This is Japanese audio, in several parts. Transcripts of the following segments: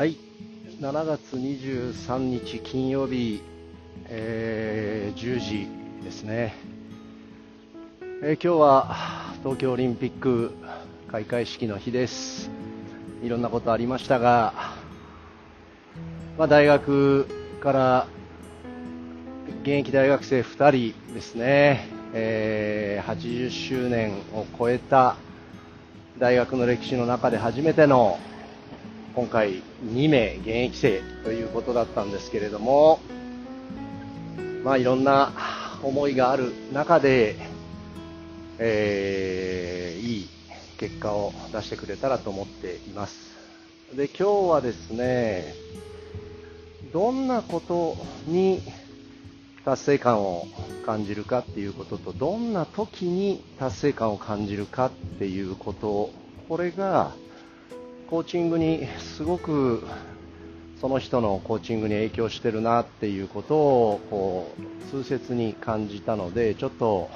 はい、7月23日金曜日、えー10時ですね、えー今日は東京オリンピック開会式の日です。いろんなことありましたが、まあ、大学から現役大学生2人ですね、えー80周年を超えた大学の歴史の中で初めての今回2名現役生ということだったんですけれども、まあいろんな思いがある中で、えーいい結果を出してくれたらと思っています。で、今日はですね、どんなことに達成感を感じるかっていうことと、どんな時に達成感を感じるかっていうこと、これがコーチングにすごくその人のコーチングに影響してるなっていうことをこう痛切に感じたので、ちょっと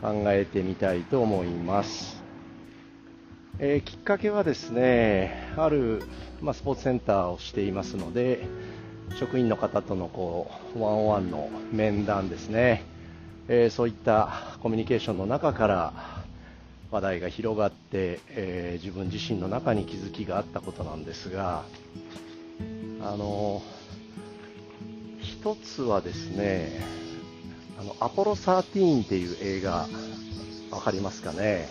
考えてみたいと思います。えーきっかけはですね、ある、まあ、スポーツセンターをしていますので、職員の方とのこうワンオンワンの面談ですね、えーそういったコミュニケーションの中から話題が広がって、えー自分自身の中に気づきがあったことなんですが、あの一つはですね、あのアポロ13っていう映画、わかりますかね？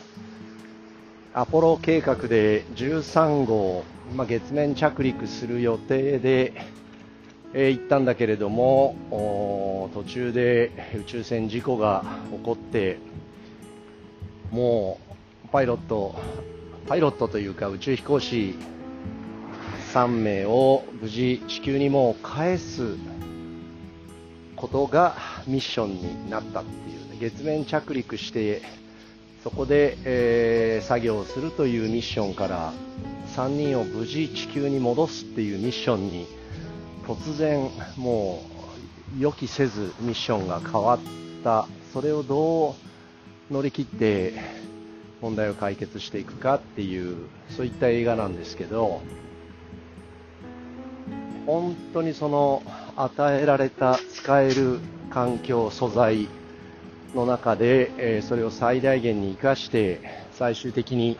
アポロ計画で13号、まあ、月面着陸する予定で、えー行ったんだけれども途中で宇宙船事故が起こってもうパイロットパイロットというか宇宙飛行士3名を無事地球にも返すことがミッションになったっていうね月面着陸してそこで、えー作業をするというミッションから3人を無事地球に戻すっていうミッションに突然もう予期せずミッションが変わった。それをどう乗り切って問題を解決していくかっていうそういった映画なんですけど本当にその与えられた使える環境素材の中で、えそれを最大限に生かして最終的に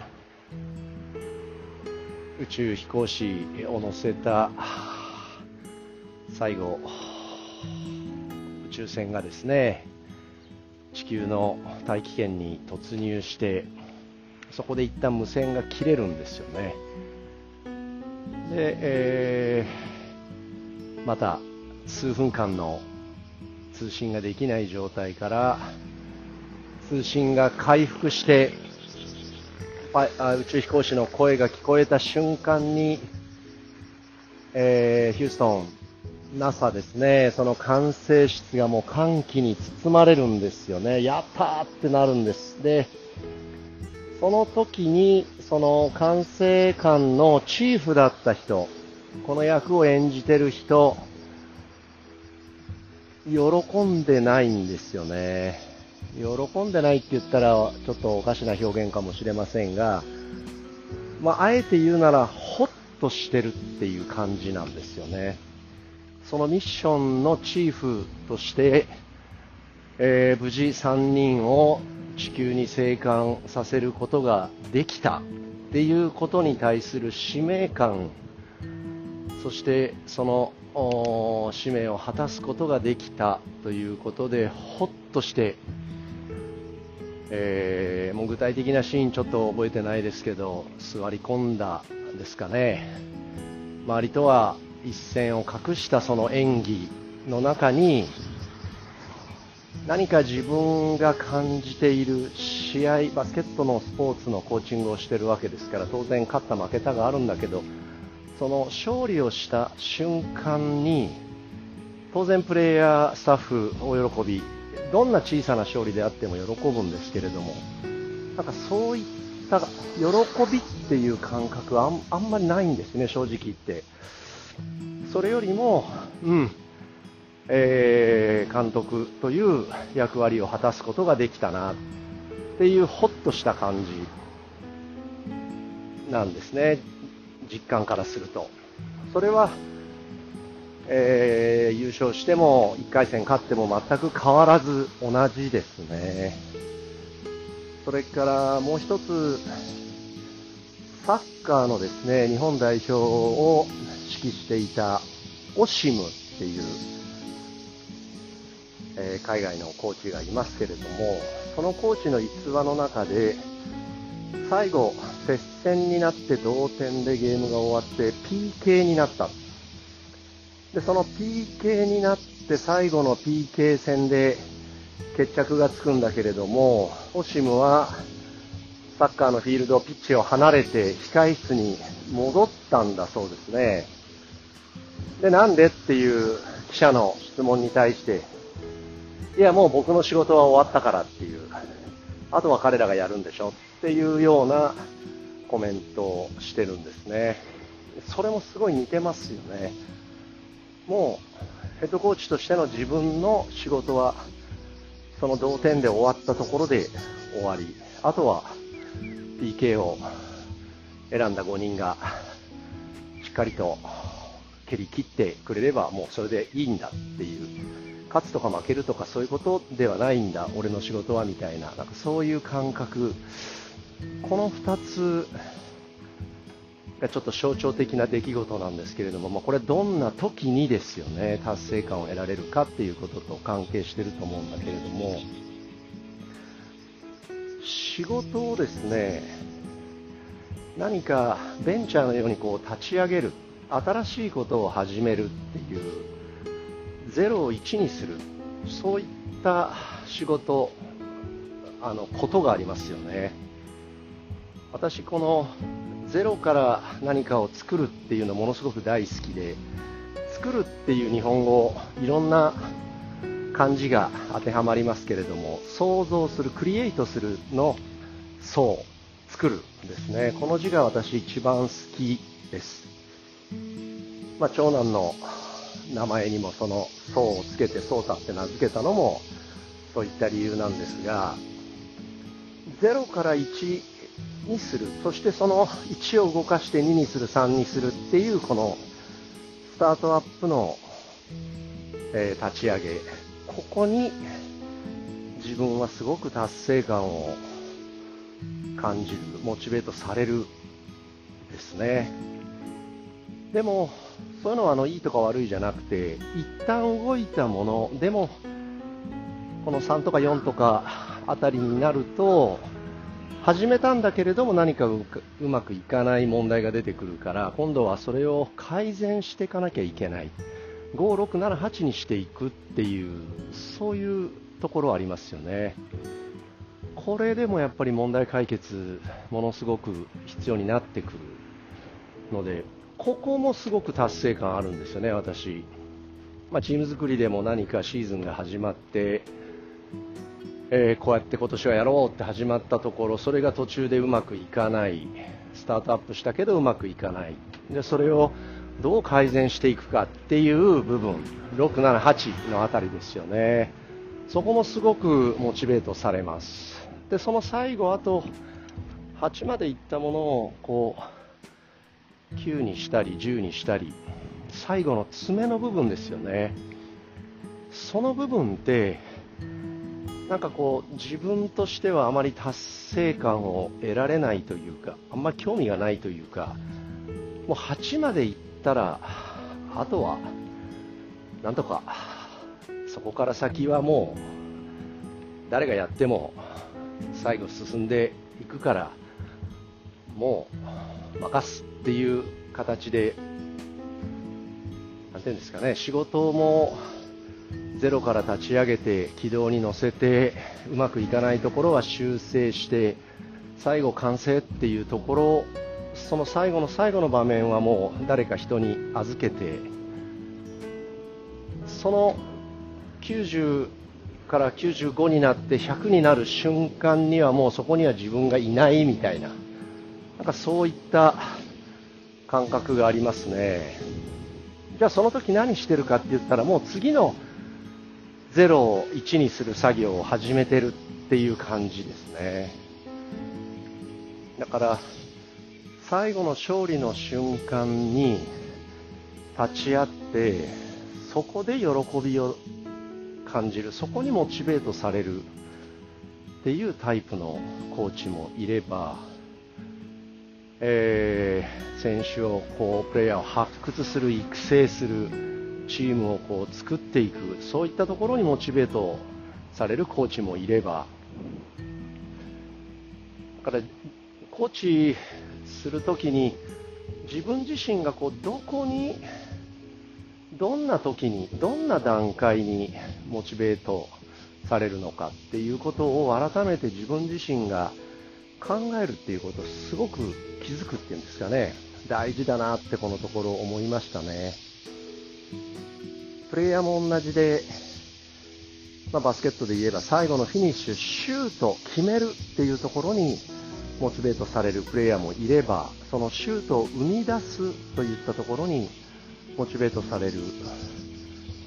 宇宙飛行士を乗せた最後宇宙船がですね地球の大気圏に突入してそこで一旦無線が切れるんですよねで、えーまた数分間の通信ができない状態から通信が回復してあ宇宙飛行士の声が聞こえた瞬間に、えーヒューストン NASA ですね、その管制室がもう歓喜に包まれるんですよね。やったーってなるんです。で、その時に、その管制官のチーフだった人、この役を演じてる人、喜んでないんですよね。喜んでないって言ったら、ちょっとおかしな表現かもしれませんが、まあ、あえて言うなら、ほっとしてるっていう感じなんですよね。そのミッションのチーフとして、えー無事3人を地球に生還させることができたっていうことに対する使命感、そしてその使命を果たすことができたということで、ほっとして、えーもう具体的なシーンちょっと覚えてないですけど、座り込んだですかね。周りとは一線を画したその演技の中に何か自分が感じている試合バスケットのスポーツのコーチングをしているわけですから当然勝った負けたがあるんだけどその勝利をした瞬間に当然プレイヤースタッフお喜びどんな小さな勝利であっても喜ぶんですけれどもなんかそういった喜びっていう感覚はあんあんまりないんですね正直言って。それよりも、うん、えー監督という役割を果たすことができたなっていうほっとした感じなんですね、実感からすると。それは、えー、優勝しても1回戦勝っても全く変わらず同じですね。それからもう一つ、サッカーのですね、日本代表を指揮していたオシムっていう、えー、海外のコーチがいますけれども、そのコーチの逸話の中で、最後、接戦になって同点でゲームが終わって PK になった。で、その PK になって最後の PK 戦で決着がつくんだけれども、オシムはサッカーのフィールド、ピッチを離れて控室に戻ったんだそうですね。で、なんでっていう記者の質問に対して、いや、もう僕の仕事は終わったからっていう、あとは彼らがやるんでしょっていうようなコメントをしてるんですね。それもすごい似てますよね。もう、ヘッドコーチとしての自分の仕事は、その同点で終わったところで終わり。あとは、PK を選んだ5人が、しっかりと蹴り切ってくれれば、もうそれでいいんだっていう。勝つとか負けるとかそういうことではないんだ、俺の仕事はみたいな、なんかそういう感覚。この2つがちょっと象徴的な出来事なんですけれども、まあ、これどんな時にですよね、達成感を得られるかっていうことと関係してると思うんだけれども、仕事をですね、何かベンチャーのようにこう立ち上げる、新しいことを始めるっていう、0を1にする、そういった仕事、あの、ことがありますよね。私このゼロから何かを作るっていうのものすごく大好きで作るっていう日本語いろんな漢字が当てはまりますけれども想像するクリエイトするのそう作るですね。この字が私一番好きです、まあ、長男の名前にもその「そう」をつけて「そうた」って名付けたのもそういった理由なんですが0から1にする。そしてその1を動かして2にする3にするっていうこのスタートアップの、えー、立ち上げ。ここに自分はすごく達成感を感じるモチベートされるですね。でもそういうのはあのいいとか悪いじゃなくて一旦動いたものでもこの3とか4とかあたりになると始めたんだけれども何かうまくいかない問題が出てくるから今度はそれを改善していかなきゃいけない。5678にしていくっていうそういうところありますよね。これでもやっぱり問題解決ものすごく必要になってくるのでここもすごく達成感あるんですよね私、まあ、チーム作りでも何かシーズンが始まってえー、こうやって今年はやろうって始まったところそれが途中でうまくいかない。スタートアップしたけどうまくいかない。でそれをどう改善していくかっていう部分。678のあたりですよね。そこもすごくモチベートされます。でその最後あと8までいったものをこう9にしたり10にしたり最後の爪の部分ですよね。その部分ってなんかこう自分としてはあまり達成感を得られないというかあんまり興味がないというかもう8までいったらあとはなんとかそこから先はもう誰がやっても最後進んでいくからもう任すっていう形でなんていうんですかね仕事もゼロから立ち上げて軌道に乗せてうまくいかないところは修正して最後完成っていうところその最後の最後の場面はもう誰か人に預けてその90から95になって100になる瞬間にはもうそこには自分がいないみたいな。なんかそういった感覚がありますねじゃあその時何してるかって言ったらもう次の0を1にする作業を始めてるっていう感じですね。だから、最後の勝利の瞬間に、立ち会ってそこで喜びを感じるそこにモチベートされるっていうタイプのコーチもいれば、えー、選手をこうプレイヤーを発掘する育成するチームをこう作っていく。そういったところにモチベートされるコーチもいればだからコーチするときに自分自身がこうどこにどんな時にどんな段階にモチベートされるのかっていうことを改めて自分自身が考えるっていうことすごく気づくっていうんですかね。大事だなってこのところ思いましたね。プレイヤーも同じで、まあ、バスケットで言えば最後のフィニッシュシュート決めるっていうところにモチベートされるプレイヤーもいればそのシュートを生み出すといったところにモチベートされる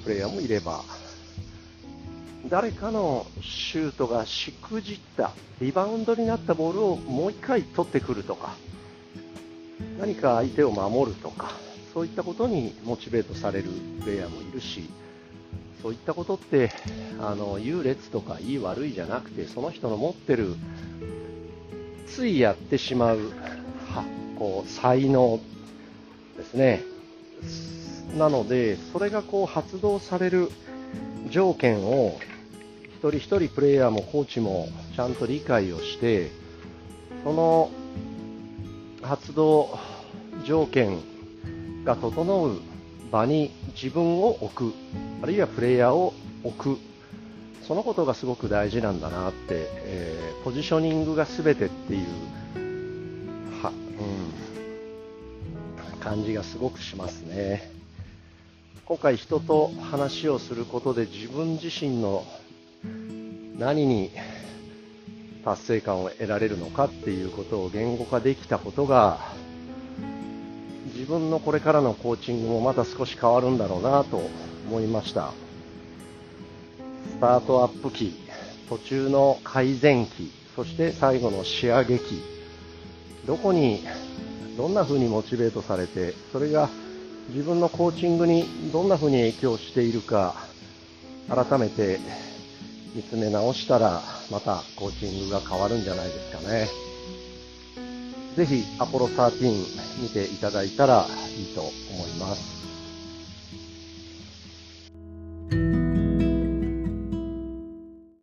プレイヤーもいれば誰かのシュートがしくじったリバウンドになったボールをもう一回取ってくるとか何か相手を守るとかそういったことにモチベートされるプレイヤーもいるしそういったことってあの優劣とかいい悪いじゃなくてその人の持ってるついやってしまうはこう才能ですね。なのでそれがこう発動される条件を一人一人プレイヤーもコーチもちゃんと理解をしてその発動条件が整う場に自分を置くあるいはプレイヤーを置くそのことがすごく大事なんだなって、えー、ポジショニングが全てっていうは、うん、感じがすごくしますね。今回人と話をすることで自分自身の何に達成感を得られるのかっていうことを言語化できたことが自分のこれからのコーチングもまた少し変わるんだろうなと思いました。スタートアップ期途中の改善期そして最後の仕上げ期どこにどんな風にモチベートされてそれが自分のコーチングにどんな風に影響しているか改めて見つめ直したらまたコーチングが変わるんじゃないですかね。ぜひアポロ13見ていただいたらいいと思います。